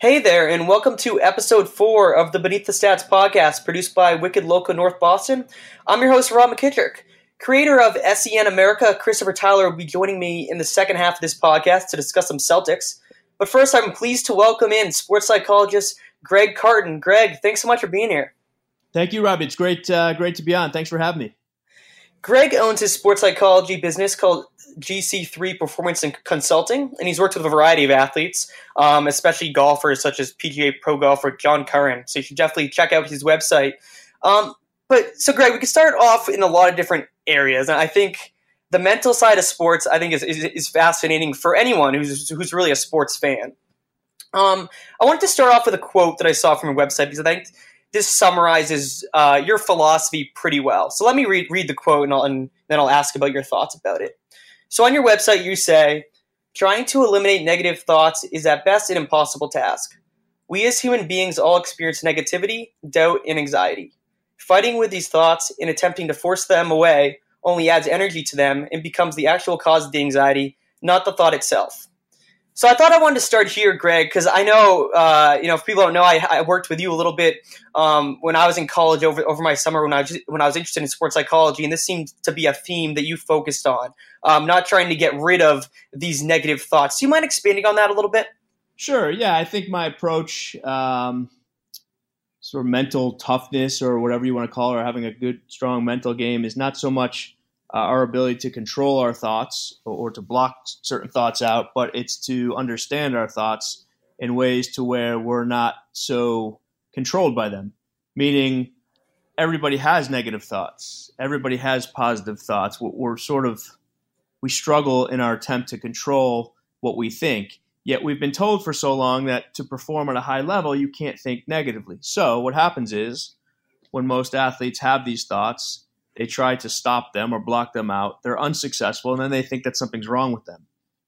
Hey there, and welcome to episode four of the Beneath the Stats podcast, produced by Wicked Local North Boston. I'm your host, Rob McKittrick. Creator of SEN America, Christopher Tyler, will be joining me in the second half of this podcast to discuss some Celtics. But first, I'm pleased to welcome in sports psychologist Greg Cartin. Greg, thanks so much for being here. Thank you, Rob. It's great, uh, great to be on. Thanks for having me. Greg owns his sports psychology business called GC3 Performance and Consulting, and he's worked with a variety of athletes, um, especially golfers such as PGA Pro golfer John Curran. So you should definitely check out his website. Um, but so, Greg, we can start off in a lot of different areas, and I think the mental side of sports, I think, is, is, is fascinating for anyone who's who's really a sports fan. Um, I wanted to start off with a quote that I saw from your website because I think this summarizes uh, your philosophy pretty well. So let me read read the quote, and, and then I'll ask about your thoughts about it. So on your website, you say, trying to eliminate negative thoughts is at best an impossible task. We as human beings all experience negativity, doubt, and anxiety. Fighting with these thoughts and attempting to force them away only adds energy to them and becomes the actual cause of the anxiety, not the thought itself. So I thought I wanted to start here, Greg, because I know, uh, you know, if people don't know, I, I worked with you a little bit um, when I was in college over over my summer when I when I was interested in sports psychology, and this seemed to be a theme that you focused on, um, not trying to get rid of these negative thoughts. Do you mind expanding on that a little bit? Sure. Yeah, I think my approach, um, sort of mental toughness or whatever you want to call it, or having a good, strong mental game, is not so much uh, our ability to control our thoughts or, or, to block certain thoughts out, but it's to understand our thoughts in ways to where we're not so controlled by them. Meaning, everybody has negative thoughts, everybody has positive thoughts. We're, we're sort of we struggle in our attempt to control what we think. Yet we've been told for so long that to perform at a high level, you can't think negatively. So what happens is when most athletes have these thoughts, they try to stop them or block them out. They're unsuccessful, and then they think that something's wrong with them.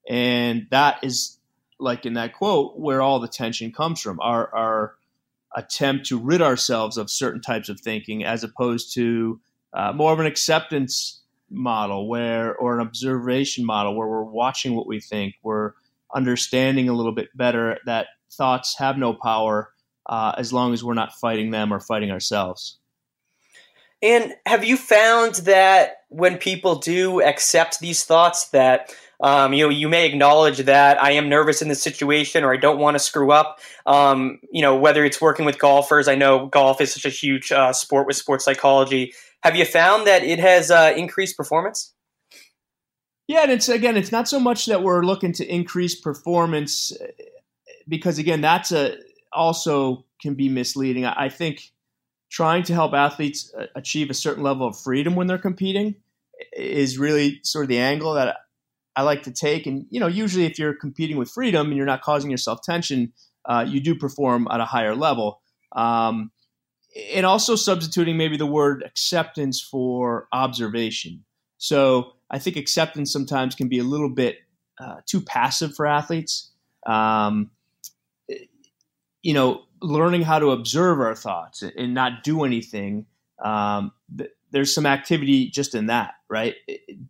And that is, like in that quote, where all the tension comes from. Our, our attempt to rid ourselves of certain types of thinking, as opposed to uh, more of an acceptance model, where or an observation model, where we're watching what we think, we're understanding a little bit better that thoughts have no power uh, as long as we're not fighting them or fighting ourselves. And have you found that when people do accept these thoughts, that um, you know you may acknowledge that I am nervous in this situation or I don't want to screw up. Um, you know whether it's working with golfers. I know golf is such a huge uh, sport with sports psychology. Have you found that it has uh, increased performance? Yeah, and it's again, it's not so much that we're looking to increase performance because again, that's a also can be misleading. I think trying to help athletes uh, achieve a certain level of freedom when they're competing is really sort of the angle that I like to take. And you know, usually if you're competing with freedom and you're not causing yourself tension, uh, you do perform at a higher level. Um, and also substituting maybe the word acceptance for observation. So I think acceptance sometimes can be a little bit uh, too passive for athletes. Um, you know, learning how to observe our thoughts and not do anything. Um, there's some activity just in that, right?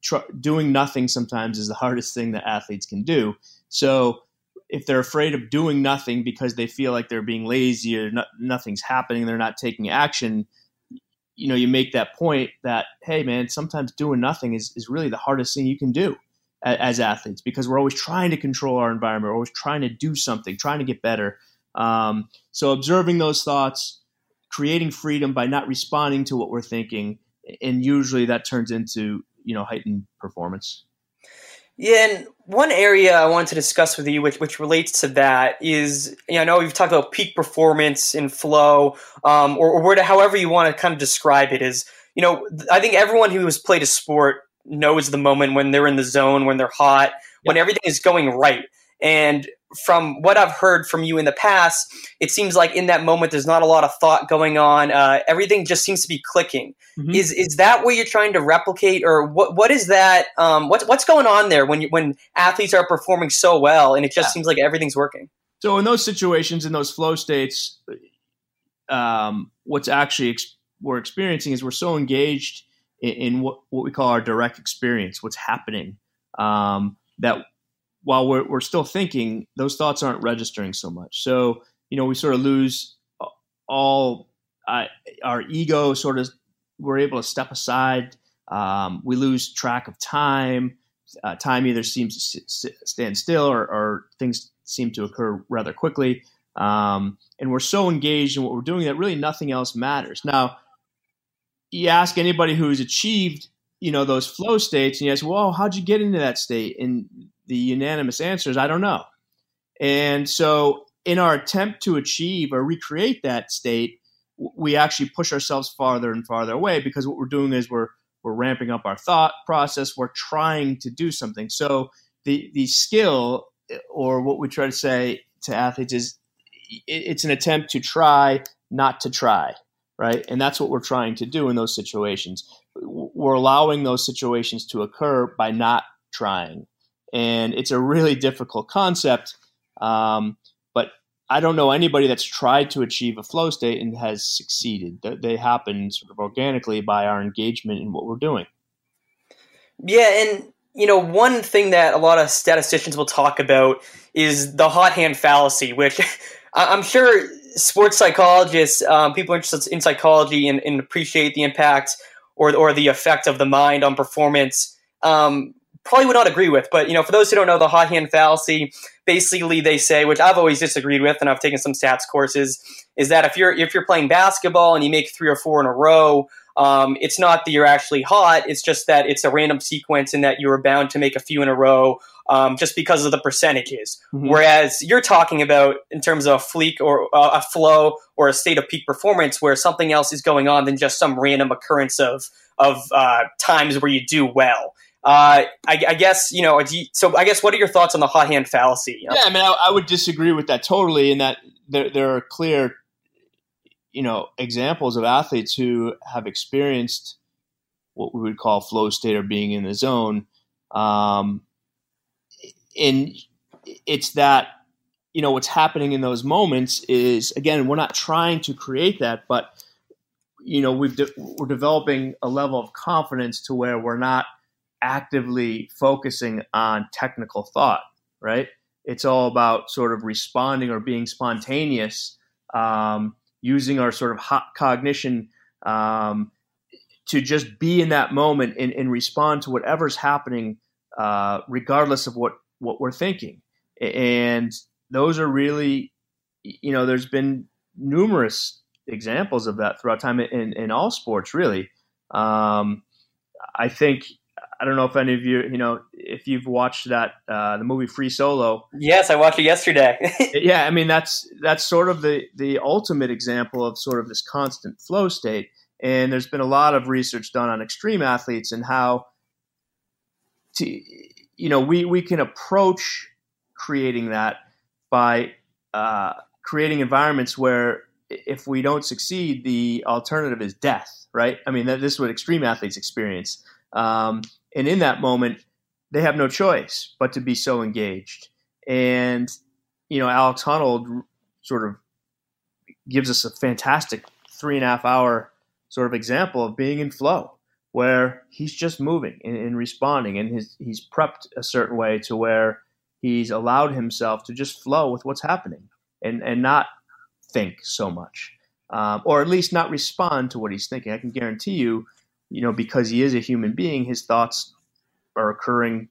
Tr- doing nothing sometimes is the hardest thing that athletes can do. So if they're afraid of doing nothing because they feel like they're being lazy or no- nothing's happening, they're not taking action. You know, you make that point that hey, man, sometimes doing nothing is is really the hardest thing you can do as, as athletes because we're always trying to control our environment, we're always trying to do something, trying to get better. Um, so observing those thoughts, creating freedom by not responding to what we're thinking, and usually that turns into you know heightened performance. Yeah, and one area I wanted to discuss with you, which which relates to that, is you know, I know we've talked about peak performance and flow, um, or, or however you want to kind of describe it. Is you know, I think everyone who has played a sport knows the moment when they're in the zone, when they're hot, yep. when everything is going right. And from what I've heard from you in the past, it seems like in that moment there's not a lot of thought going on. Uh, everything just seems to be clicking. Mm-hmm. Is is that what you're trying to replicate, or what what is that? Um, what's what's going on there when you, when athletes are performing so well and it just yeah. seems like everything's working? So in those situations, in those flow states, um, what's actually ex- we're experiencing is we're so engaged in, in, what what we call our direct experience, what's happening, um, that while we're, we're still thinking, those thoughts aren't registering so much. So you know we sort of lose all uh, our ego. Sort of we're able to step aside. Um, we lose track of time. Uh, time either seems to stand still or, or, things seem to occur rather quickly. Um, and we're so engaged in what we're doing that really nothing else matters. Now, you ask anybody who's achieved, you know, those flow states, and you ask, "Well, how'd you get into that state?" And the unanimous answer is, "I don't know." And so, in our attempt to achieve or recreate that state, we actually push ourselves farther and farther away because what we're doing is we're we're ramping up our thought process. We're trying to do something. So the the skill, eh, or what we try to say to athletes, is it's an attempt to try not to try right and that's what we're trying to do in those situations we're allowing those situations to occur by not trying and it's a really difficult concept um, but i don't know anybody that's tried to achieve a flow state and has succeeded. They happen sort of organically by our engagement in what we're doing. Yeah and you know one thing that a lot of statisticians will talk about is the hot hand fallacy which I'm sure sports psychologists, um, people interested in psychology and, and, appreciate the impact or or the effect of the mind on performance, um, probably would not agree with. But you know, for those who don't know, the hot hand fallacy, basically they say, which I've always disagreed with, and I've taken some stats courses, is that if you're if you're playing basketball and you make three or four in a row. Um, it's not that you're actually hot. It's just that it's a random sequence and that you are bound to make a few in a row um, just because of the percentages. Mm-hmm. Whereas you're talking about in terms of a fleek or uh, a flow or a state of peak performance where something else is going on than just some random occurrence of of uh, times where you do well. Uh, I, I, guess you know. You, so I guess what are your thoughts on the hot hand fallacy? Yeah, I mean, I, I, would disagree with that totally. In that there, there are clear, you know, examples of athletes who have experienced what we would call flow state or being in the zone. Um, and it's that you know what's happening in those moments is again we're not trying to create that but you know we've de- we're developing a level of confidence to where we're not actively focusing on technical thought right it's all about sort of responding or being spontaneous um, using our sort of hot cognition um, to just be in that moment and, and respond to whatever's happening uh, regardless of what what we're thinking. And those are really, you know, there's been numerous examples of that throughout time in, in all sports, really. Um, I think I don't know if any of you, you know, if you've watched that uh, the movie Free Solo. Yes, I watched it yesterday. yeah, I mean that's that's sort of the the ultimate example of sort of this constant flow state. And there's been a lot of research done on extreme athletes and how to you know, we, we can approach creating that by uh, creating environments where if we don't succeed, the alternative is death, right? I mean, this is what extreme athletes experience. Um, and in that moment, they have no choice but to be so engaged. And, you know, Alex Honnold sort of gives us a fantastic three and a half hour sort of example of being in flow where he's just moving and, and responding, and his, he's prepped a certain way to where he's allowed himself to just flow with what's happening and, and not think so much, um, or at least not respond to what he's thinking. I can guarantee you, you know, because he is a human being, his thoughts are occurring,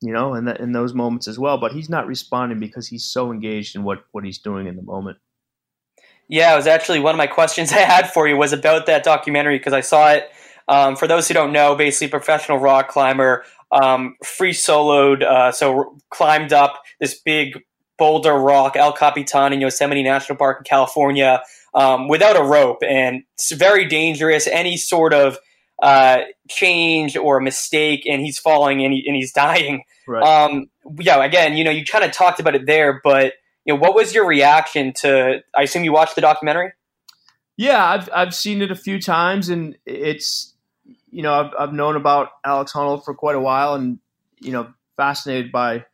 you know, in, in those moments as well. But he's not responding because he's so engaged in what, what he's doing in the moment. Yeah, it was actually one of my questions I had for you was about that documentary because I saw it um, for those who don't know, basically, professional rock climber um, free soloed, uh, so climbed up this big boulder rock, El Capitan in Yosemite National Park in California, um, without a rope, and it's very dangerous. Any sort of uh, change or a mistake, and he's falling and, he, and he's dying. Right. Um, yeah, again, you know, you kind of talked about it there, but you know, what was your reaction to? I assume you watched the documentary. Yeah, I've I've seen it a few times, and it's you know, I've, I've known about Alex Honnold for quite a while and, you know, fascinated by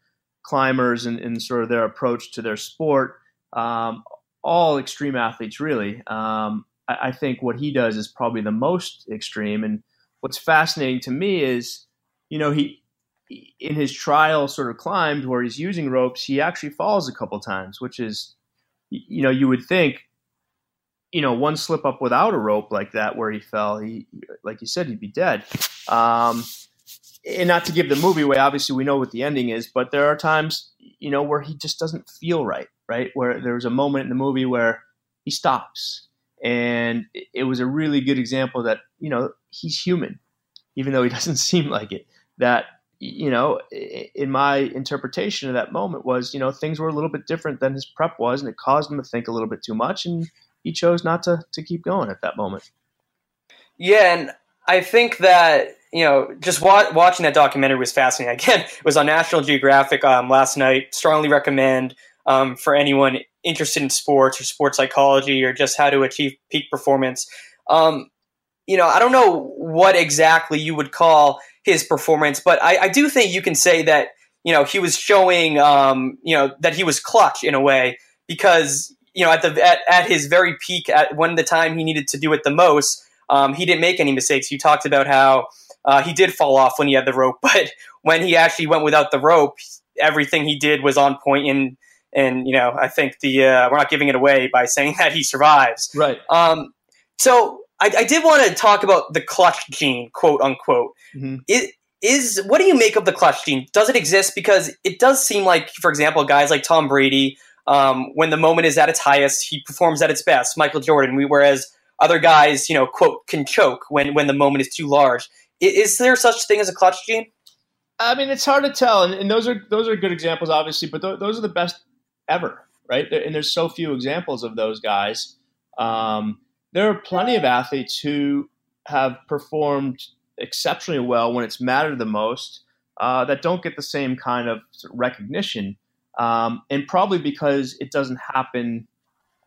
climbers and, and sort of their approach to their sport. Um, all extreme athletes, really. Um, I, think what he does is probably the most extreme. And what's fascinating to me is, you know, he, in his trial sort of climbed where he's using ropes, he actually falls a couple times, which is you know, you would think, you know, one slip up without a rope like that where he fell, he, like you said, he'd be dead. Um, and not to give the movie away, obviously we know what the ending is, but there are times, you know, where he just doesn't feel right, right? Where there's a moment in the movie where he stops. And it was a really good example that, you know, he's human, even though he doesn't seem like it. That you know, in my interpretation of that moment was, you know, things were a little bit different than his prep was, and it caused him to think a little bit too much, and he chose not to to keep going at that moment. Yeah, and I think that you know, just wa- watching that documentary was fascinating. Again, it was on National Geographic um, last night. Strongly recommend um, for anyone interested in sports or sports psychology or just how to achieve peak performance. Um, you know, I don't know what exactly you would call his performance, but I, I do think you can say that you know he was showing um, you know that he was clutch in a way because you know at the at, at his very peak at when the time he needed to do it the most um, he didn't make any mistakes. You talked about how uh, he did fall off when he had the rope, but when he actually went without the rope, everything he did was on point and and you know I think the uh, we're not giving it away by saying that he survives. Right. Um, so I, I did want to talk about the clutch gene, quote unquote. Mm-hmm. It is what do you make of the clutch gene? Does it exist? Because it does seem like, for example, guys like Tom Brady, um, when the moment is at its highest, he performs at its best. Michael Jordan, we, whereas other guys, you know, quote, can choke when when the moment is too large. Is, is there such thing as a clutch gene? I mean, it's hard to tell, and, and those are those are good examples, obviously, but th- those are the best ever, right? And there's so few examples of those guys. Um, there are plenty of athletes who have performed exceptionally well when it's mattered the most uh, that don't get the same kind of recognition, um, and probably because it doesn't happen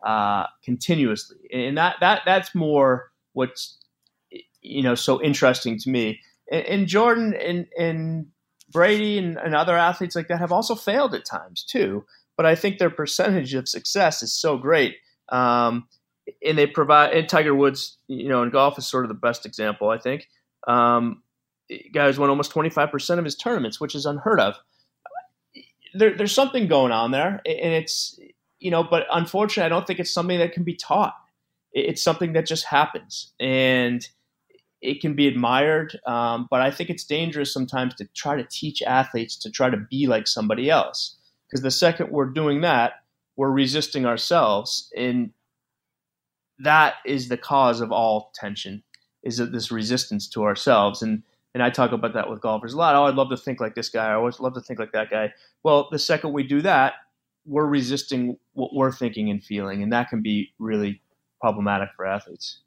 uh, continuously. And that that that's more what's you know so interesting to me. And, and Jordan and and Brady and, and other athletes like that have also failed at times too. But I think their percentage of success is so great. Um, and they provide and Tiger Woods, you know, in golf is sort of the best example, I think. Um, guys won almost 25% of his tournaments, which is unheard of. There, there's something going on there, and it's you know, but unfortunately, I don't think it's something that can be taught. It's something that just happens, and it can be admired. Um, but I think it's dangerous sometimes to try to teach athletes to try to be like somebody else, because the second we're doing that, we're resisting ourselves, and that is the cause of all tension is this resistance to ourselves and and I talk about that with golfers a lot. Oh, I'd love to think like this guy. I always love to think like that guy. Well, the second we do that, we're resisting what we're thinking and feeling, and that can be really problematic for athletes.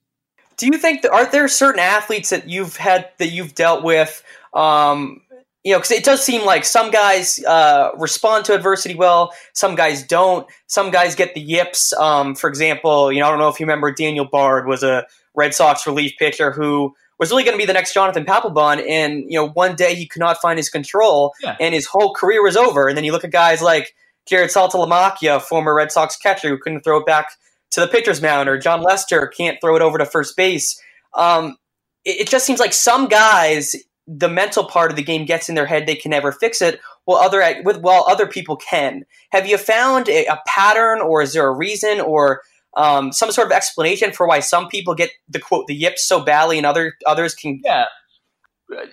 Do you think that are there certain athletes that you've had that you've dealt with um, you know, because it does seem like some guys uh, respond to adversity well, some guys don't. Some guys get the yips. Um, for example, you know, I don't know if you remember Daniel Bard was a Red Sox relief pitcher who was really going to be the next Jonathan Papelbon, and you know, one day he could not find his control, yeah. and his whole career was over. And then you look at guys like Jarrod Saltalamacchia, former Red Sox catcher, who couldn't throw it back to the pitcher's mound, or Jon Lester can't throw it over to first base. Um, it, it just seems like some guys the mental part of the game gets in their head they can never fix it while other while other people can. Have you found a, a pattern or is there a reason or um, some sort of explanation for why some people get the quote the yips so badly and other others can yeah.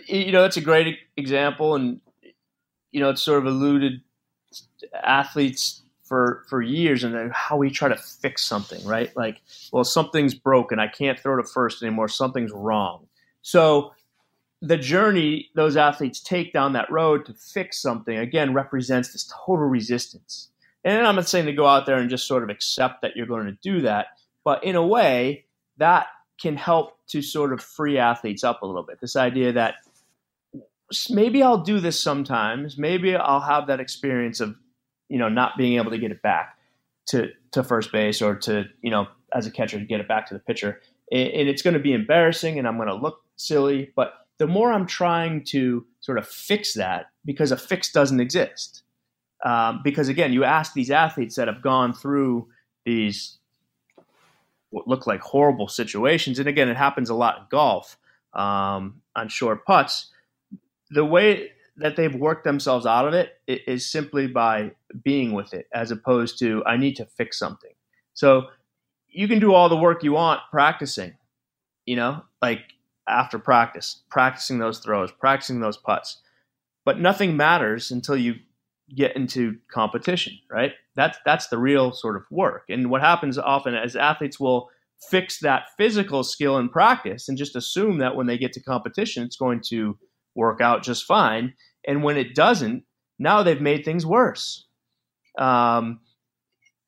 You know that's a great example and you know it's sort of eluded athletes for for years and how we try to fix something right? Like well something's broken i can't throw to first anymore something's wrong. So the journey those athletes take down that road to fix something again represents this total resistance. And I'm not saying to go out there and just sort of accept that you're going to do that, but in a way that can help to sort of free athletes up a little bit. This idea that maybe I'll do this sometimes, maybe I'll have that experience of you know not being able to get it back to to first base or to you know as a catcher to get it back to the pitcher, and it's going to be embarrassing, and I'm going to look silly, but the more I'm trying to sort of fix that because a fix doesn't exist. Um, because again, you ask these athletes that have gone through these what look like horrible situations, and again, it happens a lot in golf um, on short putts. The way that they've worked themselves out of it is simply by being with it, as opposed to I need to fix something. So you can do all the work you want practicing, you know, like after practice, practicing those throws, practicing those putts. But nothing matters until you get into competition, right? That's that's the real sort of work. And what happens often is athletes will fix that physical skill in practice and just assume that when they get to competition it's going to work out just fine. And when it doesn't, now they've made things worse. Um,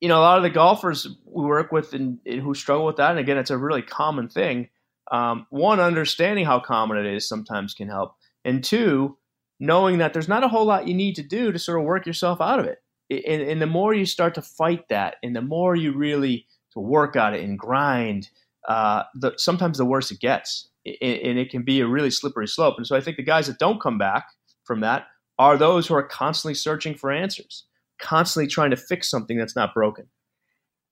you know, a lot of the golfers we work with and, and, who struggle with that, and again, it's a really common thing. Um, one, understanding how common it is sometimes can help, and two, knowing that there's not a whole lot you need to do to sort of work yourself out of it. And, and the more you start to fight that, and the more you really work on it and grind, uh, the, sometimes the worse it gets, and it can be a really slippery slope. And so I think the guys that don't come back from that are those who are constantly searching for answers, constantly trying to fix something that's not broken.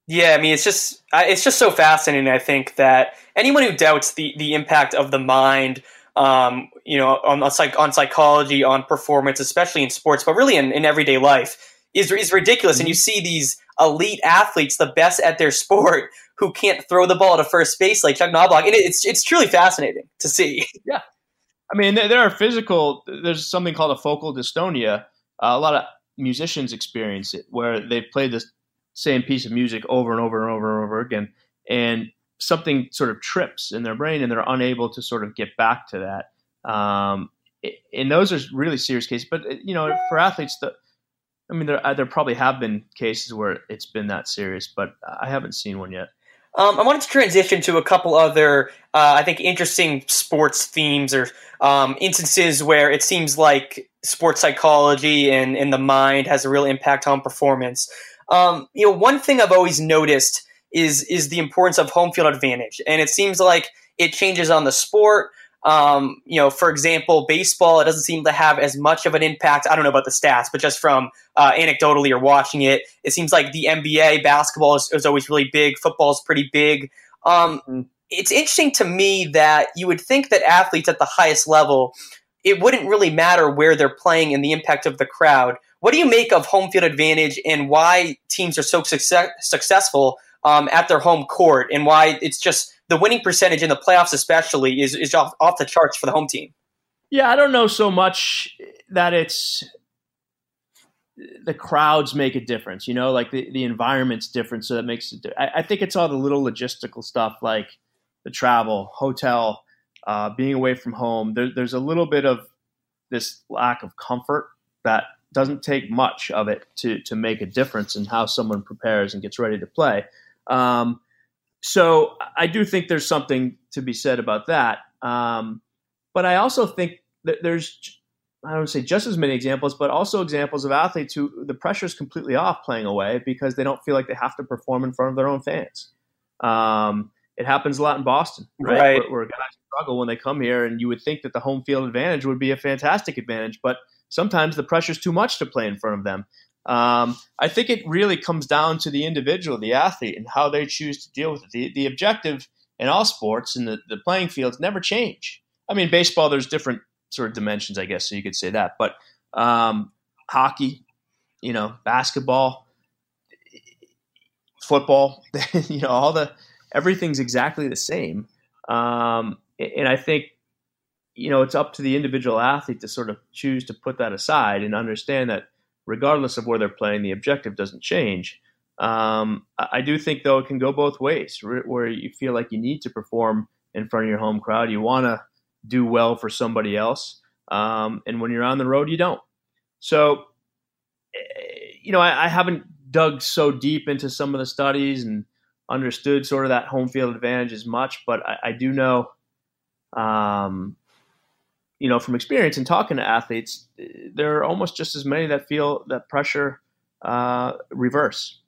Yeah, I mean, it's just it's just so fascinating. I think that anyone who doubts the the impact of the mind, um, you know, on on, psychology, on performance, especially in sports, but really in, in everyday life, is is ridiculous. Mm-hmm. And you see these elite athletes, the best at their sport, who can't throw the ball to first base like Chuck Knoblauch, and it's it's truly fascinating to see. Yeah, I mean, there are physical. There's something called a focal dystonia. Uh, a lot of musicians experience it, where they play the same piece of music over and over and over and over again, and something sort of trips in their brain, and they're unable to sort of get back to that. Um, and those are really serious cases. But you know, for athletes, the I mean, there uh, there probably have been cases where it's been that serious, but I haven't seen one yet. Um, I wanted to transition to a couple other, uh, I think, interesting sports themes or um, instances where it seems like sports psychology and, and the mind has a real impact on performance. Um, you know, one thing I've always noticed is is the importance of home field advantage, and it seems like it changes on the sport. Um, you know, for example, baseball, it doesn't seem to have as much of an impact. I don't know about the stats, but just from uh, anecdotally or watching it, it seems like the NBA basketball is, is always really big. Football is pretty big. Um, mm-hmm. it's interesting to me that you would think that athletes at the highest level, it wouldn't really matter where they're playing and the impact of the crowd. What do you make of home field advantage and why teams are so success- successful um, at their home court and why it's just the winning percentage in the playoffs, especially, is, is off, off the charts for the home team. Yeah, I don't know so much that it's the crowds make a difference, you know, like the, the environment's different. So that makes it, I, I think it's all the little logistical stuff like the travel, hotel, uh, being away from home. There, there's a little bit of this lack of comfort that doesn't take much of it to, to make a difference in how someone prepares and gets ready to play. Um, so I do think there's something to be said about that. Um, but I also think that there's, I don't say just as many examples, but also examples of athletes who the pressure is completely off playing away because they don't feel like they have to perform in front of their own fans. Um, it happens a lot in Boston, right? right. Where, where, guys struggle when they come here, and you would think that the home field advantage would be a fantastic advantage, but sometimes the pressure is too much to play in front of them. Um, I think it really comes down to the individual, the athlete, and how they choose to deal with it. The, the objective in all sports and the, the playing fields never change. I mean, baseball, there's different sort of dimensions, I guess, so you could say that. But um, hockey, you know, basketball, football, you know, all the everything's exactly the same. Um, and I think, you know, it's up to the individual athlete to sort of choose to put that aside and understand that regardless of where they're playing, the objective doesn't change. Um, I do think, though, it can go both ways, where you feel like you need to perform in front of your home crowd. You want to do well for somebody else. Um, and when you're on the road, you don't. So, eh, you know, I, I, haven't dug so deep into some of the studies and understood sort of that home field advantage as much, but I, I do know um, you know, from experience and talking to athletes, there are almost just as many that feel that pressure uh, reverse.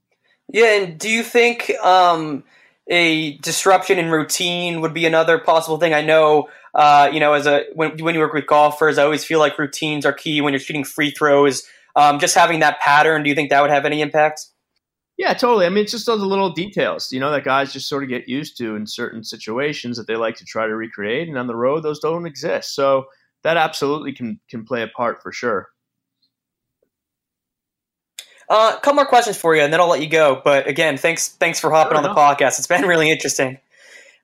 Yeah, and do you think um, a disruption in routine would be another possible thing? I know, uh, you know, as a when when you work with golfers, I always feel like routines are key when you're shooting free throws. Um, just having that pattern, do you think that would have any impact? Yeah, totally. I mean, it's just those little details, you know, that guys just sort of get used to in certain situations that they like to try to recreate, and on the road, those don't exist. So that absolutely can can play a part for sure. Uh, a couple more questions for you, and then I'll let you go. But again, thanks thanks for hopping on the podcast. It's been really interesting.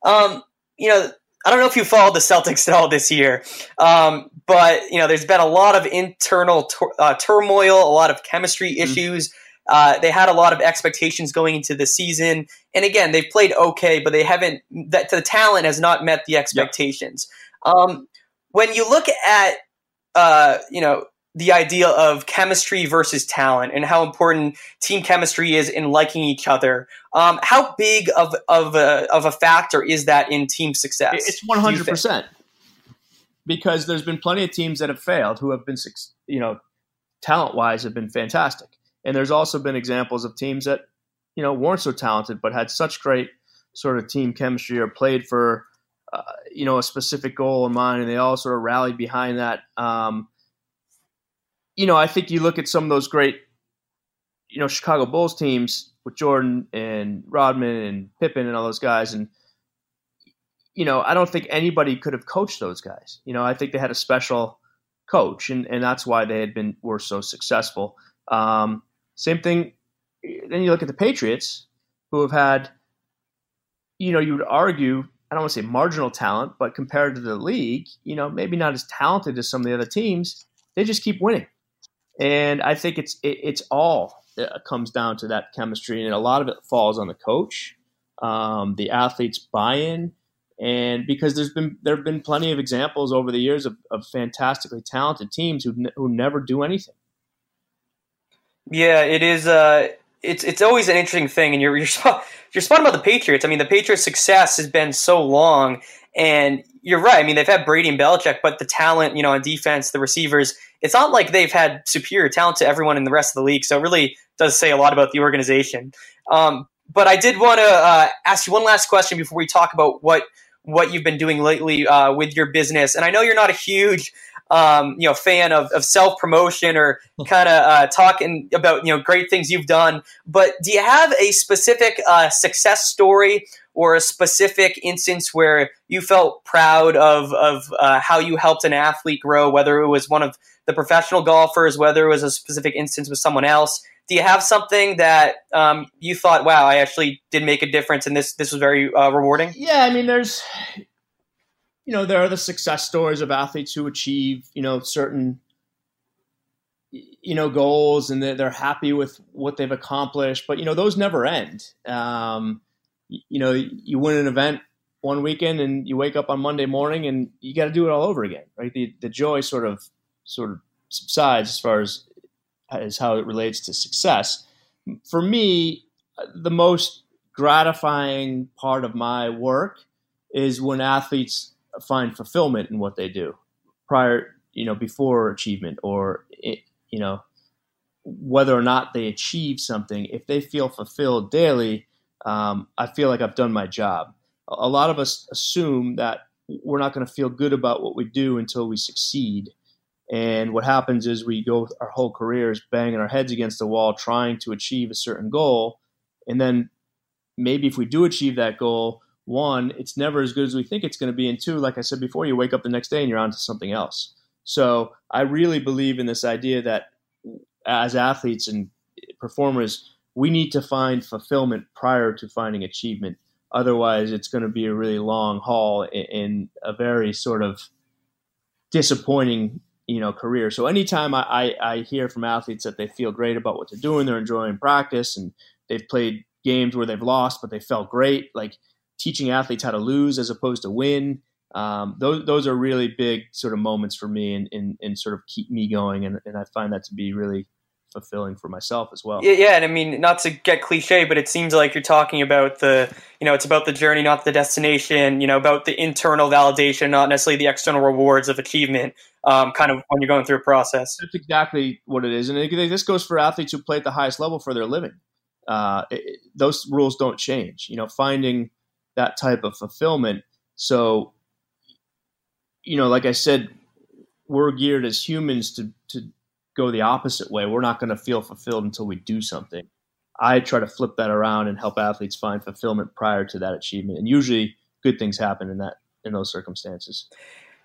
Um, you know, I don't know if you followed the Celtics at all this year, um, but you know, there's been a lot of internal tur- uh, turmoil, a lot of chemistry mm-hmm. issues. Uh, they had a lot of expectations going into the season, and again, they've played okay, but they haven't. That the talent has not met the expectations. Yep. Um, when you look at, uh, you know, the idea of chemistry versus talent and how important team chemistry is in liking each other. Um, how big of of a, of a factor is that in team success? It's one hundred percent because there's been plenty of teams that have failed who have been you know talent wise have been fantastic, and there's also been examples of teams that you know weren't so talented but had such great sort of team chemistry or played for uh, you know a specific goal in mind, and they all sort of rallied behind that. Um, you know, I think you look at some of those great, you know, Chicago Bulls teams with Jordan and Rodman and Pippen and all those guys, and you know, I don't think anybody could have coached those guys. You know, I think they had a special coach, and and that's why they had been were so successful. Um, same thing. Then you look at the Patriots, who have had, you know, you would argue I don't want to say marginal talent, but compared to the league, you know, maybe not as talented as some of the other teams, they just keep winning and I think it's it, it's all it uh, comes down to that chemistry, and a lot of it falls on the coach, um, the athletes' buy-in, and because there's been there have been plenty of examples over the years of, of fantastically talented teams who who never do anything. Yeah, it is. Uh, it's it's always an interesting thing, and you're you're spot, you're spot about the Patriots. I mean, the Patriots' success has been so long, and you're right. I mean, they've had Brady and Belichick, but the talent, you know, on defense, the receivers, it's not like they've had superior talent to everyone in the rest of the league. So it really does say a lot about the organization. Um, but I did want to uh, ask you one last question before we talk about what what you've been doing lately uh, with your business. And I know you're not a huge um, you know fan of, of self promotion or kind of uh, talking about you know great things you've done. But do you have a specific uh, success story or a specific instance where you felt proud of of uh, how you helped an athlete grow, whether it was one of the professional golfers, whether it was a specific instance with someone else? Do you have something that um, you thought, "Wow, I actually did make a difference, and this this was very uh, rewarding"? Yeah, I mean, there's you know, there are the success stories of athletes who achieve, you know, certain, you know, goals and they're, they're happy with what they've accomplished. But, you know, those never end. Um, you know, you win an event one weekend and you wake up on Monday morning and you got to do it all over again, right? The, the joy sort of, sort of subsides as far as, as how it relates to success. For me, the most gratifying part of my work is when athletes find fulfillment in what they do prior, you know, before achievement or, it, you know, whether or not they achieve something, if they feel fulfilled daily, um, I feel like I've done my job. A lot of us assume that we're not going to feel good about what we do until we succeed. And what happens is we go our whole careers banging our heads against the wall trying to achieve a certain goal. And then maybe if we do achieve that goal, one, it's never as good as we think it's going to be. And two, like I said before, you wake up the next day and you're on to something else. So I really believe in this idea that as athletes and performers, we need to find fulfillment prior to finding achievement. Otherwise, it's going to be a really long haul in a very sort of disappointing, you know, career. So anytime I, I, I hear from athletes that they feel great about what they're doing, they're enjoying practice, and they've played games where they've lost, but they felt great. Like teaching athletes how to lose as opposed to win. Um, those those are really big sort of moments for me and, and, and sort of keep me going and, and I find that to be really fulfilling for myself as well. Yeah, yeah, and I mean not to get cliche, but it seems like you're talking about the you know it's about the journey, not the destination. You know about the internal validation, not necessarily the external rewards of achievement. Um, kind of when you're going through a process. That's exactly what it is, and this goes for athletes who play at the highest level for their living. Uh, it, those rules don't change. You know, finding that type of fulfillment. So, you know, like I said, we're geared as humans to to go the opposite way. We're not going to feel fulfilled until we do something. I try to flip that around and help athletes find fulfillment prior to that achievement, and usually good things happen in that in those circumstances.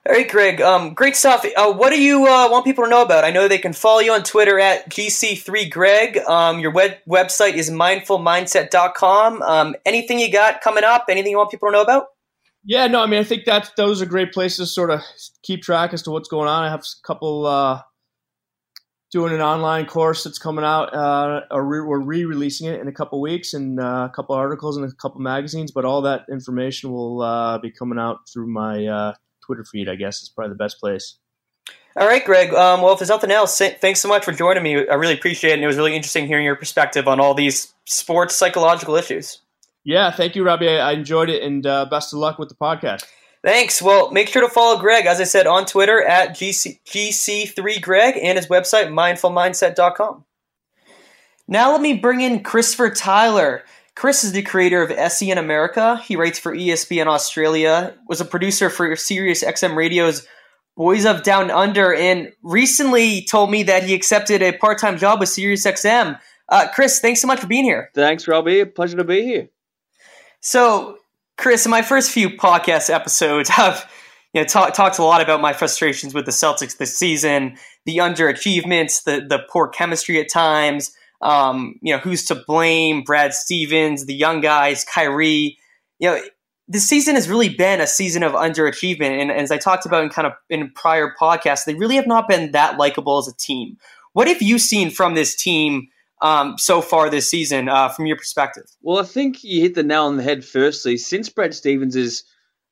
All right, Greg. Um, great stuff. Uh, what do you uh, want people to know about? I know they can follow you on Twitter at GC3Greg. Um, your web- website is mindfulmindset.com. Um, anything you got coming up? Anything you want people to know about? Yeah, no, I mean, I think that those are great places to sort of keep track as to what's going on. I have a couple uh, doing an online course that's coming out, uh, re- we're re-releasing it in a couple weeks, and uh, a couple articles and a couple magazines. But all that information will uh, be coming out through my Twitter feed. I guess is probably the best place. All right, Greg. Um, well, if there's nothing else, thanks so much for joining me. I really appreciate it, and it was really interesting hearing your perspective on all these sports psychological issues. Yeah, thank you, Robby. I enjoyed it, and uh, best of luck with the podcast. Thanks. Well, make sure to follow Greg, as I said, on Twitter at GC, GC3Greg and his website, mindfulmindset.com. Now let me bring in Christopher Tyler. Chris is the creator of SEN America. He writes for ESPN Australia, was a producer for Sirius XM Radio's Boys of Down Under, and recently told me that he accepted a part time job with Sirius XM. Uh, Chris, thanks so much for being here. Thanks, Robby. Pleasure to be here. So, Chris, in my first few podcast episodes, I've you know talk, talked a lot about my frustrations with the Celtics this season, the underachievements, the the poor chemistry at times. Um, you know, who's to blame? Brad Stevens, the young guys, Kyrie. You know, this season has really been a season of underachievement, and, and as I talked about in kind of in prior podcasts, they really have not been that likable as a team. What have you seen from this team? um, so far this season uh, from your perspective? Well, I think you hit the nail on the head firstly. Since Brad Stevens has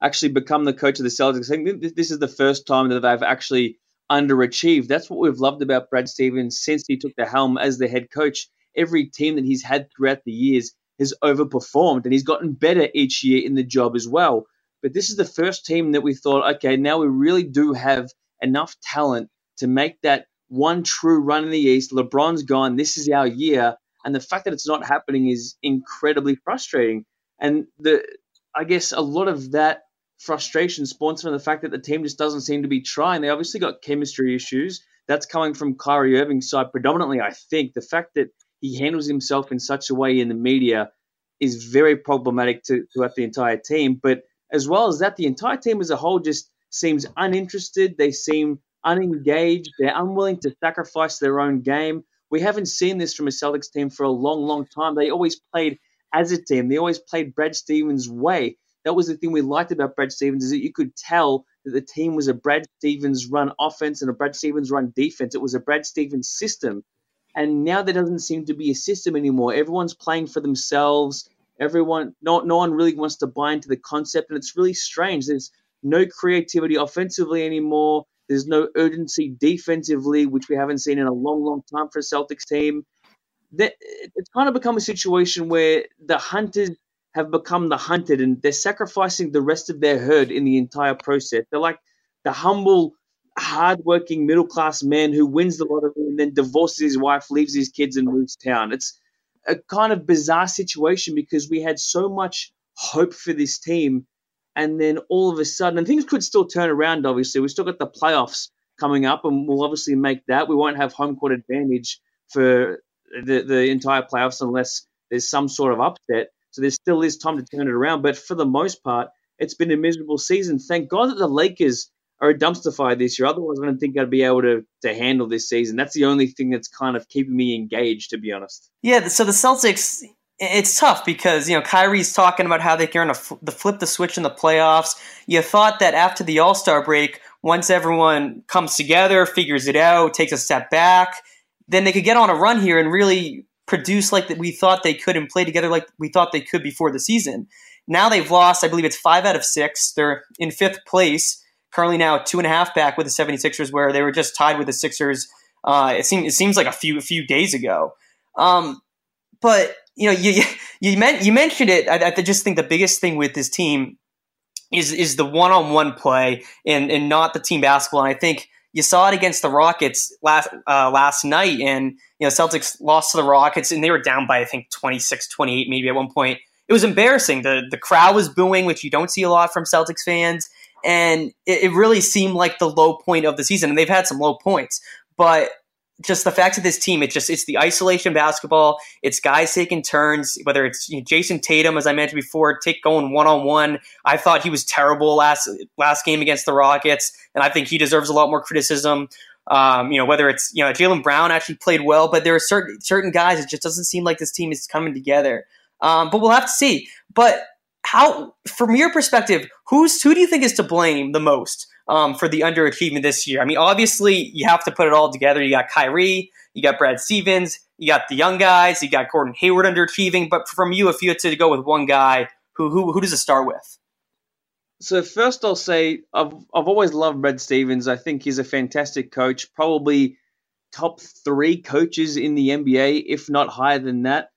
actually become the coach of the Celtics, I think this is the first time that they've actually underachieved. That's what we've loved about Brad Stevens since he took the helm as the head coach. Every team that he's had throughout the years has overperformed and he's gotten better each year in the job as well. But this is the first team that we thought, okay, now we really do have enough talent to make that one true run in the East. LeBron's gone. This is our year. And the fact that it's not happening is incredibly frustrating. And the I guess a lot of that frustration spawns from the fact that the team just doesn't seem to be trying. They obviously got chemistry issues. That's coming from Kyrie Irving's side predominantly, I think. The fact that he handles himself in such a way in the media is very problematic to, throughout the entire team. But as well as that, the entire team as a whole just seems uninterested. They seem unengaged. They're unwilling to sacrifice their own game. We haven't seen this from a Celtics team for a long, long time. They always played as a team. They always played Brad Stevens' way. That was the thing we liked about Brad Stevens is that you could tell that the team was a Brad Stevens run offense and a Brad Stevens run defense. It was a Brad Stevens system. And now there doesn't seem to be a system anymore. Everyone's playing for themselves. Everyone, no, no one really wants to buy into the concept, and it's really strange. There's no creativity offensively anymore. There's no urgency defensively, which we haven't seen in a long, long time for a Celtics team. That it's kind of become a situation where the hunters have become the hunted, and they're sacrificing the rest of their herd in the entire process. They're like the humble, hardworking middle class man who wins the lottery and then divorces his wife, leaves his kids, and moves town. It's a kind of bizarre situation because we had so much hope for this team and then all of a sudden, and things could still turn around. Obviously, we've still got the playoffs coming up, and we'll obviously make that. We won't have home court advantage for the the entire playoffs unless there's some sort of upset. So there still is time to turn it around. But for the most part, it's been a miserable season. Thank God that the Lakers are a dumpster fire this year. Otherwise, I don't think I'd be able to to handle this season. That's the only thing that's kind of keeping me engaged, to be honest. Yeah. So the Celtics it's tough because you know Kyrie's talking about how they can fl- the flip the switch in the playoffs. You thought that after the All Star break, once everyone comes together, figures it out, takes a step back, then they could get on a run here and really produce like that we thought they could and play together like we thought they could before the season. Now they've lost, I believe it's five out of six. They're in fifth place, currently now two and a half back with the 76ers, where they were just tied with the Sixers. Uh, it seems it seems like a few a few days ago. Um, but you know, you you, meant, you mentioned it. I, I just think the biggest thing with this team is is the one on one play and and not the team basketball. And I think you saw it against the Rockets last uh, last night, and you know Celtics lost to the Rockets, and they were down by I think 26, 28 maybe at one point. It was embarrassing. the The crowd was booing, which you don't see a lot from Celtics fans, and it, it really seemed like the low point of the season. And they've had some low points, but just the fact of this team, it's just it's the isolation basketball. It's guys taking turns, whether it's you know, Jayson Tatum, as I mentioned before, take going one on one. I thought he was terrible last last game against the Rockets, and I think he deserves a lot more criticism. Um, you know, whether it's you know Jaylen Brown actually played well, but there are certain certain guys. It just doesn't seem like this team is coming together. Um, but we'll have to see. But how, from your perspective, who's who do you think is to blame the most? Um, for the underachievement this year. I mean, obviously, you have to put it all together. You got Kyrie, you got Brad Stevens, you got the young guys, you got Gordon Hayward underachieving. But from you, if you had to go with one guy, who who who does it start with? So first, I'll say I've I've always loved Brad Stevens. I think he's a fantastic coach, probably top three coaches in the NBA, if not higher than that.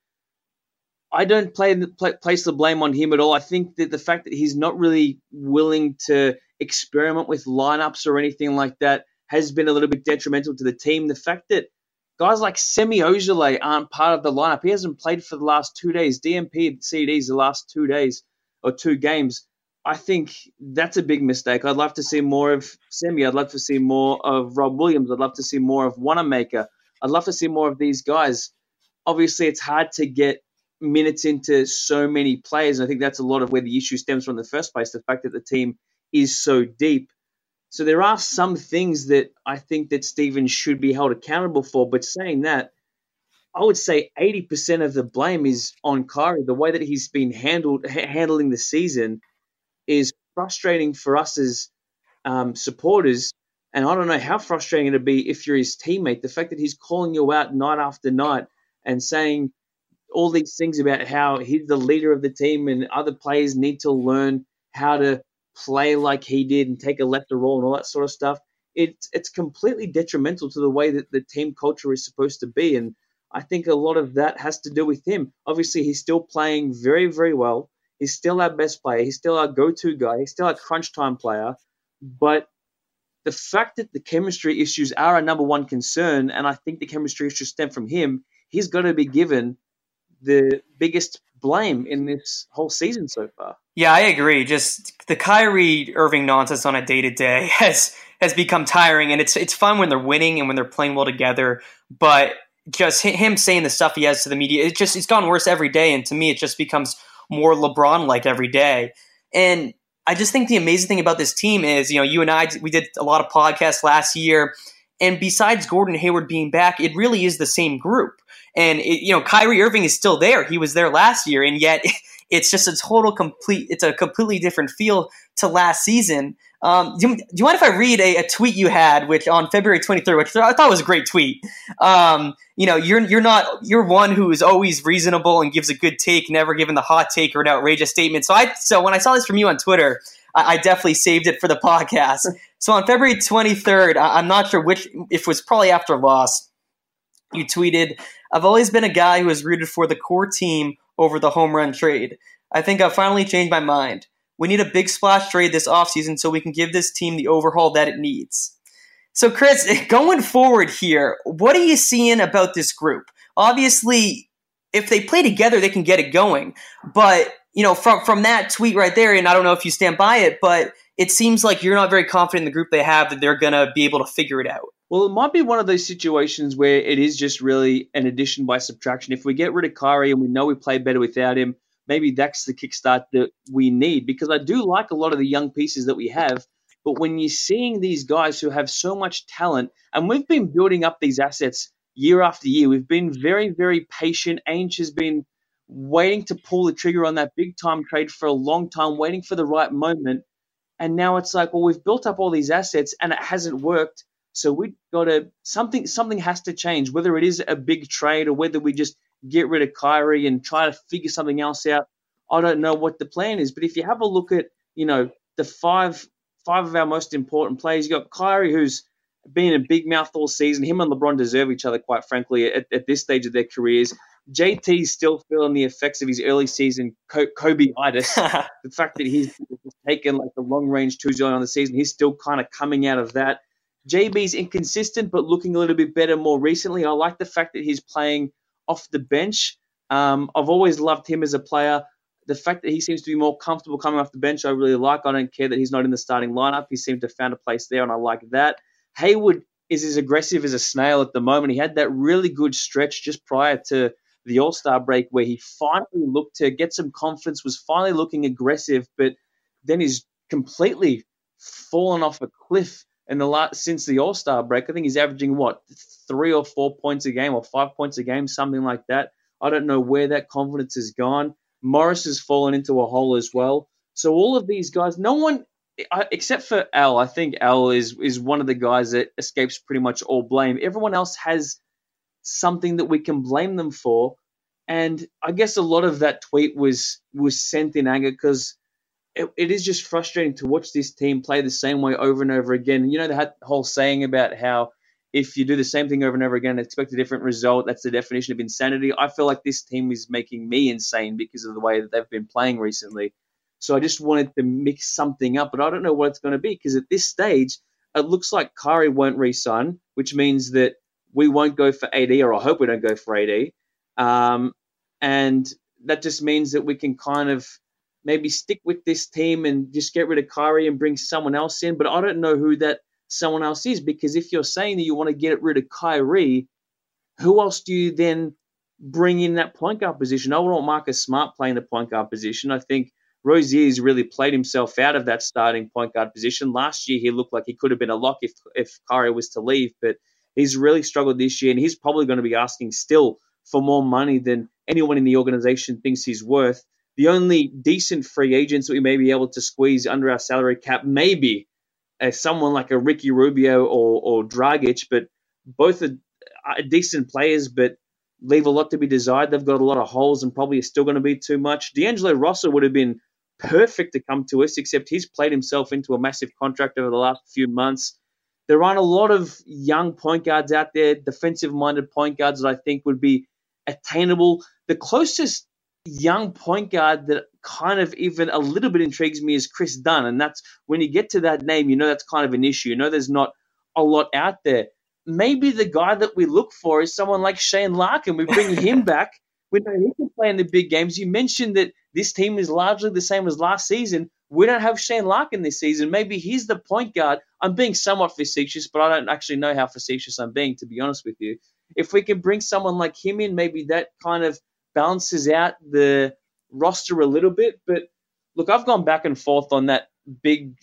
I don't play, play, place the blame on him at all. I think that the fact that he's not really willing to experiment with lineups or anything like that has been a little bit detrimental to the team. The fact that guys like Semi Ojeleye aren't part of the lineup, he hasn't played for the last two days. And CDs the last two days or two games. I think that's a big mistake. I'd love to see more of Semi. I'd love to see more of Rob Williams. I'd love to see more of Wanamaker. I'd love to see more of these guys. Obviously, it's hard to get minutes into so many players. And I think that's a lot of where the issue stems from in the first place. The fact that the team is so deep. So there are some things that I think that Stevens should be held accountable for. But saying that, I would say 80% of the blame is on Kyrie. The way that he's been handled handling the season is frustrating for us as um, supporters. And I don't know how frustrating it'd be if you're his teammate. The fact that he's calling you out night after night and saying all these things about how he's the leader of the team and other players need to learn how to play like he did and take a lesser role and all that sort of stuff, it's it's completely detrimental to the way that the team culture is supposed to be. And I think a lot of that has to do with him. Obviously, he's still playing very, very well. He's still our best player. He's still our go-to guy. He's still our crunch time player. But the fact that the chemistry issues are our number one concern, and I think the chemistry issues stem from him, he's got to be given the biggest blame in this whole season so far. Yeah, I agree. Just the Kyrie Irving nonsense on a day to day has has become tiring, and it's it's fun when they're winning and when they're playing well together. But just him saying the stuff he has to the media, it just it's gone worse every day, and to me, it just becomes more LeBron like every day. And I just think the amazing thing about this team is, you know, you and I we did a lot of podcasts last year, and besides Gordon Hayward being back, it really is the same group. And it, you know, Kyrie Irving is still there. He was there last year, and yet it's just a total complete. It's a completely different feel to last season. Um, do, you, do, you, mind if I read a, a, tweet you had, which on February 23rd, which I thought was a great tweet. Um, you know, you're you're not you're one who is always reasonable and gives a good take, never given the hot take or an outrageous statement. So I so when I saw this from you on Twitter, I, I definitely saved it for the podcast. so on February 23rd, I, I'm not sure which if it was probably after loss. You tweeted, I've always been a guy who has rooted for the core team over the home run trade. I think I've finally changed my mind. We need a big splash trade this offseason so we can give this team the overhaul that it needs. So, Chris, going forward here, what are you seeing about this group? Obviously, if they play together, they can get it going. But, you know, from, from that tweet right there, and I don't know if you stand by it, but it seems like you're not very confident in the group they have that they're going to be able to figure it out. Well, it might be one of those situations where it is just really an addition by subtraction. If we get rid of Kyrie and we know we play better without him, maybe that's the kickstart that we need. Because I do like a lot of the young pieces that we have, but when you're seeing these guys who have so much talent, and we've been building up these assets year after year, we've been very, very patient. Ainge has been waiting to pull the trigger on that big time trade for a long time, waiting for the right moment. And now it's like, well, we've built up all these assets and it hasn't worked so we've got to something something has to change, whether it is a big trade or whether we just get rid of Kyrie and try to figure something else out. I don't know what the plan is, but if you have a look at you know the five five of our most important players, you got Kyrie who's been a big mouth all season. Him and LeBron deserve each other, quite frankly, at, at this stage of their careers. JT's still feeling the effects of his early season Kobe-itis. the fact that he's taken like the long range two zone on the season, he's still kind of coming out of that. JB's inconsistent, but looking a little bit better more recently. I like the fact that he's playing off the bench. Um, I've always loved him as a player. The fact that he seems to be more comfortable coming off the bench, I really like. I don't care that he's not in the starting lineup. He seemed to have found a place there, and I like that. Hayward is as aggressive as a snail at the moment. He had that really good stretch just prior to the All Star break where he finally looked to get some confidence, was finally looking aggressive, but then he's completely fallen off a cliff in the last since the All Star break. I think he's averaging what three or four points a game or five points a game, something like that. I don't know where that confidence has gone. Morris has fallen into a hole as well. So all of these guys, no one except for Al, I think Al is is one of the guys that escapes pretty much all blame. Everyone else has something that we can blame them for, and I guess a lot of that tweet was was sent in anger because it, it is just frustrating to watch this team play the same way over and over again. You know that whole saying about how if you do the same thing over and over again expect a different result, that's the definition of insanity. I feel like this team is making me insane because of the way that they've been playing recently. So I just wanted to mix something up, but I don't know what it's going to be because at this stage, it looks like Kyrie won't re-sign, which means that we won't go for AD, or I hope we don't go for AD. Um, and that just means that we can kind of maybe stick with this team and just get rid of Kyrie and bring someone else in. But I don't know who that someone else is because if you're saying that you want to get rid of Kyrie, who else do you then bring in that point guard position? I want Marcus Smart playing the point guard position. I think Rozier's really played himself out of that starting point guard position. Last year, he looked like he could have been a lock if if Kyrie was to leave, but he's really struggled this year, and he's probably going to be asking still for more money than anyone in the organization thinks he's worth. The only decent free agents that we may be able to squeeze under our salary cap, maybe uh, someone like a Ricky Rubio or, or Dragic, but both are, are decent players, but leave a lot to be desired. They've got a lot of holes and probably is still going to be too much. D'Angelo Russell would have been perfect to come to us, except he's played himself into a massive contract over the last few months. There aren't a lot of young point guards out there, defensive minded point guards that I think would be attainable. The closest young point guard that kind of even a little bit intrigues me is Kris Dunn. And that's when you get to that name, you know that's kind of an issue. You know there's not a lot out there. Maybe the guy that we look for is someone like Shane Larkin. We bring him back. We know he can play in the big games. You mentioned that this team is largely the same as last season. We don't have Shane Larkin this season. Maybe he's the point guard. I'm being somewhat facetious, but I don't actually know how facetious I'm being, to be honest with you. If we can bring someone like him in, maybe that kind of balances out the roster a little bit. But look, I've gone back and forth on that big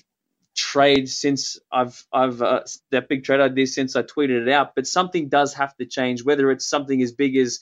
trade since I've I've uh, that big trade I did since I tweeted it out. But something does have to change, whether it's something as big as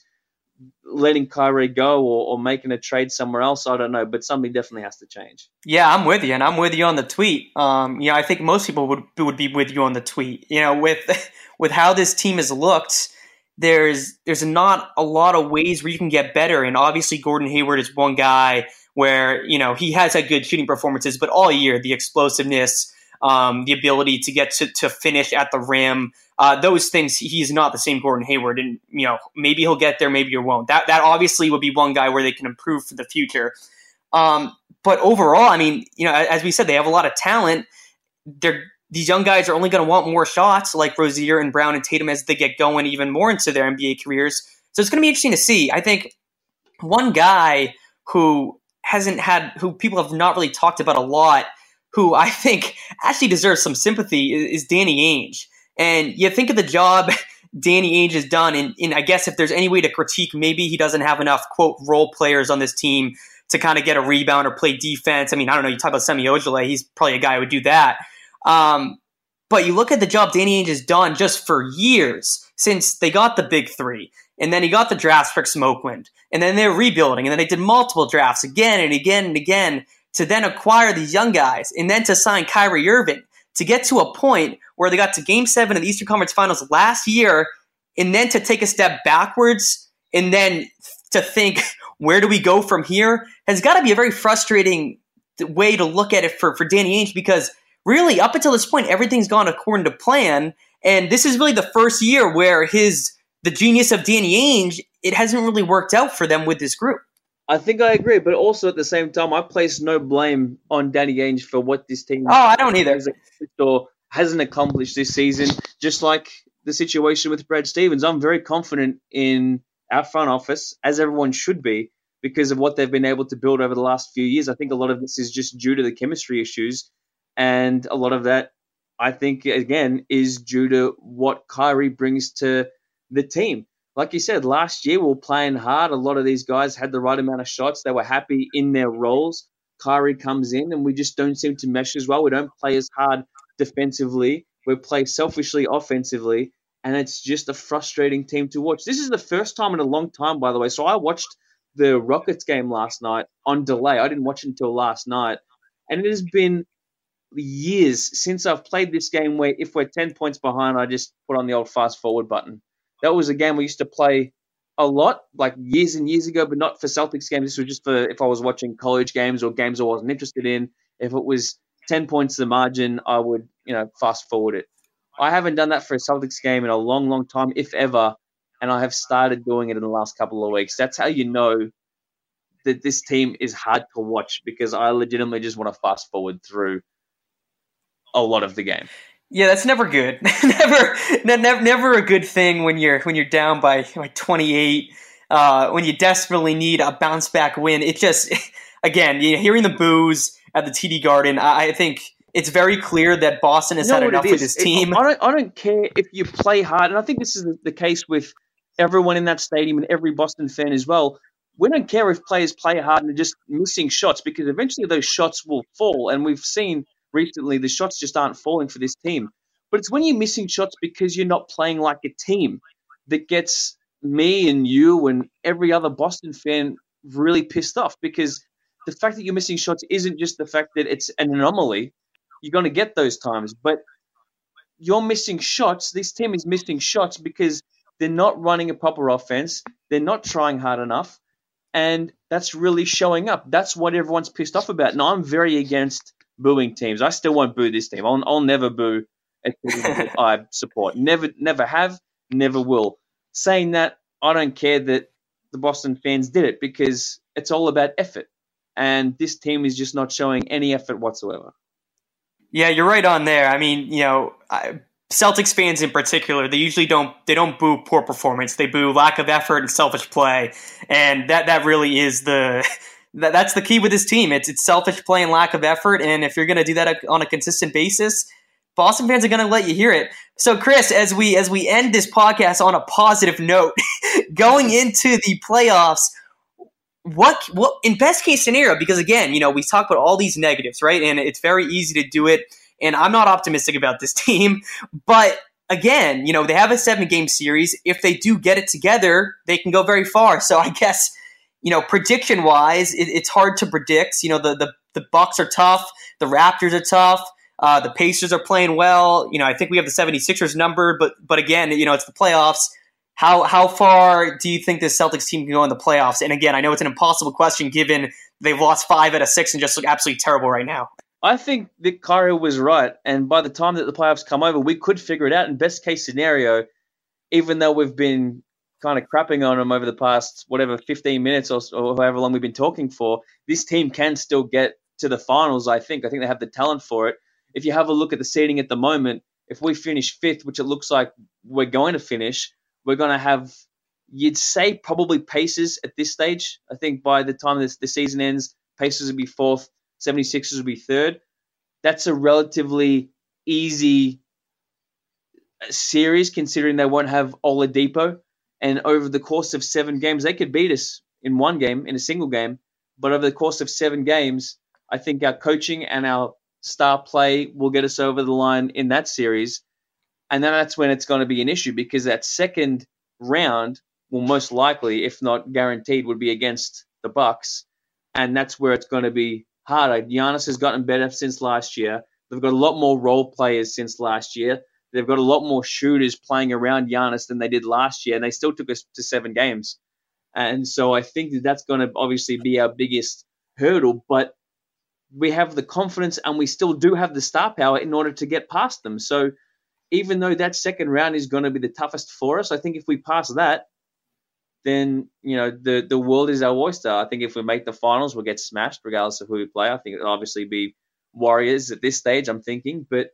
letting Kyrie go or, or, making a trade somewhere else. I don't know, but something definitely has to change. Yeah, I'm with you, and I'm with you on the tweet. Um, you know, I think most people would would be with you on the tweet. You know, with with how this team has looked, there's there's not a lot of ways where you can get better, and obviously Gordon Hayward is one guy where you know he has had good shooting performances, but all year the explosiveness. Um, the ability to get to, to finish at the rim, uh, those things he's not the same Gordon Hayward, and you know maybe he'll get there, maybe he won't. That that obviously would be one guy where they can improve for the future. Um, but overall, I mean, you know, as we said, they have a lot of talent. They're these young guys are only going to want more shots, like Rozier and Brown and Tatum, as they get going even more into their NBA careers. So it's going to be interesting to see. I think one guy who hasn't had, who people have not really talked about a lot, who I think actually deserves some sympathy, is, is Danny Ainge. And you think of the job Danny Ainge has done, and, and I guess if there's any way to critique, maybe he doesn't have enough quote role players on this team to kind of get a rebound or play defense. I mean, I don't know. You talk about Semi Ojeleye, he's probably a guy who would do that. Um, but you look at the job Danny Ainge has done just for years since they got the big three, and then he got the drafts for Brooklyn, and then they're rebuilding, and then they did multiple drafts again and again and again to then acquire these young guys, and then to sign Kyrie Irving to get to a point where they got to game seven of the Eastern Conference Finals last year, and then to take a step backwards, and then to think, where do we go from here, has got to be a very frustrating way to look at it for, for Danny Ainge because really, up until this point, everything's gone according to plan. And this is really the first year where his the genius of Danny Ainge, it hasn't really worked out for them with this group. I think I agree, but also at the same time, I place no blame on Danny Ainge for what this team. Oh, I don't either. Or hasn't accomplished this season. Just like the situation with Brad Stevens, I'm very confident in our front office, as everyone should be, because of what they've been able to build over the last few years. I think a lot of this is just due to the chemistry issues, and a lot of that I think again is due to what Kyrie brings to the team. Like you said, last year we were playing hard. A lot of these guys had the right amount of shots. They were happy in their roles. Kyrie comes in and we just don't seem to mesh as well. We don't play as hard defensively. We play selfishly offensively, and it's just a frustrating team to watch. This is the first time in a long time, by the way. So I watched the Rockets game last night on delay. I didn't watch it until last night, and it has been years since I've played this game where if we're 10 points behind, I just put on the old fast forward button. That was a game we used to play a lot, like years and years ago, but not for Celtics games. This was just for if I was watching college games or games I wasn't interested in. If it was 10 points the margin, I would, you know, fast forward it. I haven't done that for a Celtics game in a long, long time, if ever, and I have started doing it in the last couple of weeks. That's how you know that this team is hard to watch because I legitimately just want to fast forward through a lot of the game. Yeah, that's never good. never, never, never a good thing when you're when you're down by like 28. Uh, when you desperately need a bounce back win, it just again, you know, hearing the boos at the TD Garden, I, I think it's very clear that Boston has you know had enough with his team. I don't, I don't care if you play hard, and I think this is the case with everyone in that stadium and every Boston fan as well. We don't care if players play hard and they're just missing shots because eventually those shots will fall, and we've seen recently, the shots just aren't falling for this team. But it's when you're missing shots because you're not playing like a team that gets me and you and every other Boston fan really pissed off because the fact that you're missing shots isn't just the fact that it's an anomaly. You're going to get those times, but you're missing shots. This team is missing shots because they're not running a proper offense. They're not trying hard enough. And that's really showing up. That's what everyone's pissed off about. Now, I'm very against booing teams. I still won't boo this team. I'll, I'll never boo a team that I support. Never, never have, never will. Saying that, I don't care that the Boston fans did it because it's all about effort, and this team is just not showing any effort whatsoever. Yeah, you're right on there. I mean, you know, I, Celtics fans in particular, they usually don't they don't boo poor performance. They boo lack of effort and selfish play, and that that really is the that, that's the key with this team. It's it's selfish play and lack of effort, and if you're going to do that uh, on a consistent basis, Boston fans are going to let you hear it. So, Chris, as we as we end this podcast on a positive note, going into the playoffs, what what in best case scenario? Because again, you know, we talk about all these negatives, right? And it's very easy to do it. And I'm not optimistic about this team, but again, you know, they have a seven game series. If they do get it together, they can go very far. So, I guess you know, prediction wise, it, it's hard to predict. You know, the, the, the Bucks are tough, the Raptors are tough. Uh, the Pacers are playing well. You know, I think we have the 76ers number, but but again, you know, it's the playoffs. How how far do you think this Celtics team can go in the playoffs? And again, I know it's an impossible question given they've lost five out of six and just look absolutely terrible right now. I think that Kyrie was right, and by the time that the playoffs come over, we could figure it out. In best case scenario, even though we've been kind of crapping on them over the past whatever 15 minutes or, or however long we've been talking for, this team can still get to the finals. I think. I think they have the talent for it. If you have a look at the seeding at the moment, if we finish fifth, which it looks like we're going to finish, we're going to have, you'd say, probably Pacers at this stage. I think by the time this, the season ends, Pacers will be fourth, 76ers will be third. That's a relatively easy uh, series considering they won't have Oladipo and over the course of seven games, they could beat us in one game, in a single game. But over the course of seven games, I think our coaching and our star play will get us over the line in that series. And then that's when it's going to be an issue because that second round will most likely, if not guaranteed, would be against the Bucks, and that's where it's going to be harder. Giannis has gotten better since last year. They've got a lot more role players since last year. They've got a lot more shooters playing around Giannis than they did last year, and they still took us to seven games. And so I think that that's going to obviously be our biggest hurdle, but we have the confidence and we still do have the star power in order to get past them. So even though that second round is going to be the toughest for us, I think if we pass that, then you know the the world is our oyster. I think if we make the finals, we'll get smashed regardless of who we play. I think it'll obviously be Warriors at this stage. I'm thinking, but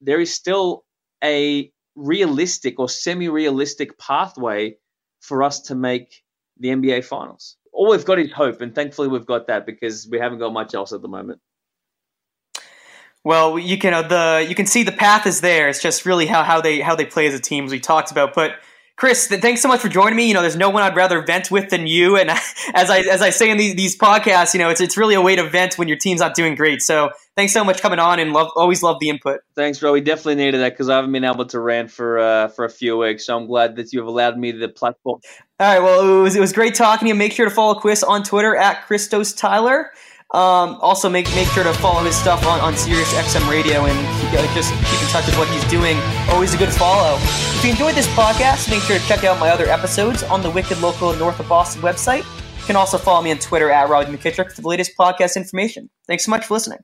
there is still a realistic or semi-realistic pathway for us to make the NBA finals. All we've got is hope, and thankfully we've got that because we haven't got much else at the moment. Well, you can uh, the you can see the path is there. It's just really how, how they how they play as a team, as we talked about. But Chris, thanks so much for joining me. You know, there's no one I'd rather vent with than you. And as I as I say in these, these podcasts, you know, it's it's really a way to vent when your team's not doing great. So thanks so much coming on, and love always love the input. Thanks, bro. We definitely needed that because I haven't been able to rant for uh, for a few weeks. So I'm glad that you have allowed me the platform. All right. Well, it was it was great talking to you. Make sure to follow Chris on Twitter at Christos Tyler. Um, also, make make sure to follow his stuff on, on Sirius XM Radio and keep, uh, just keep in touch with what he's doing. Always a good follow. If you enjoyed this podcast, make sure to check out my other episodes on the Wicked Local North of Boston website. You can also follow me on Twitter at Robby McKittrick for the latest podcast information. Thanks so much for listening.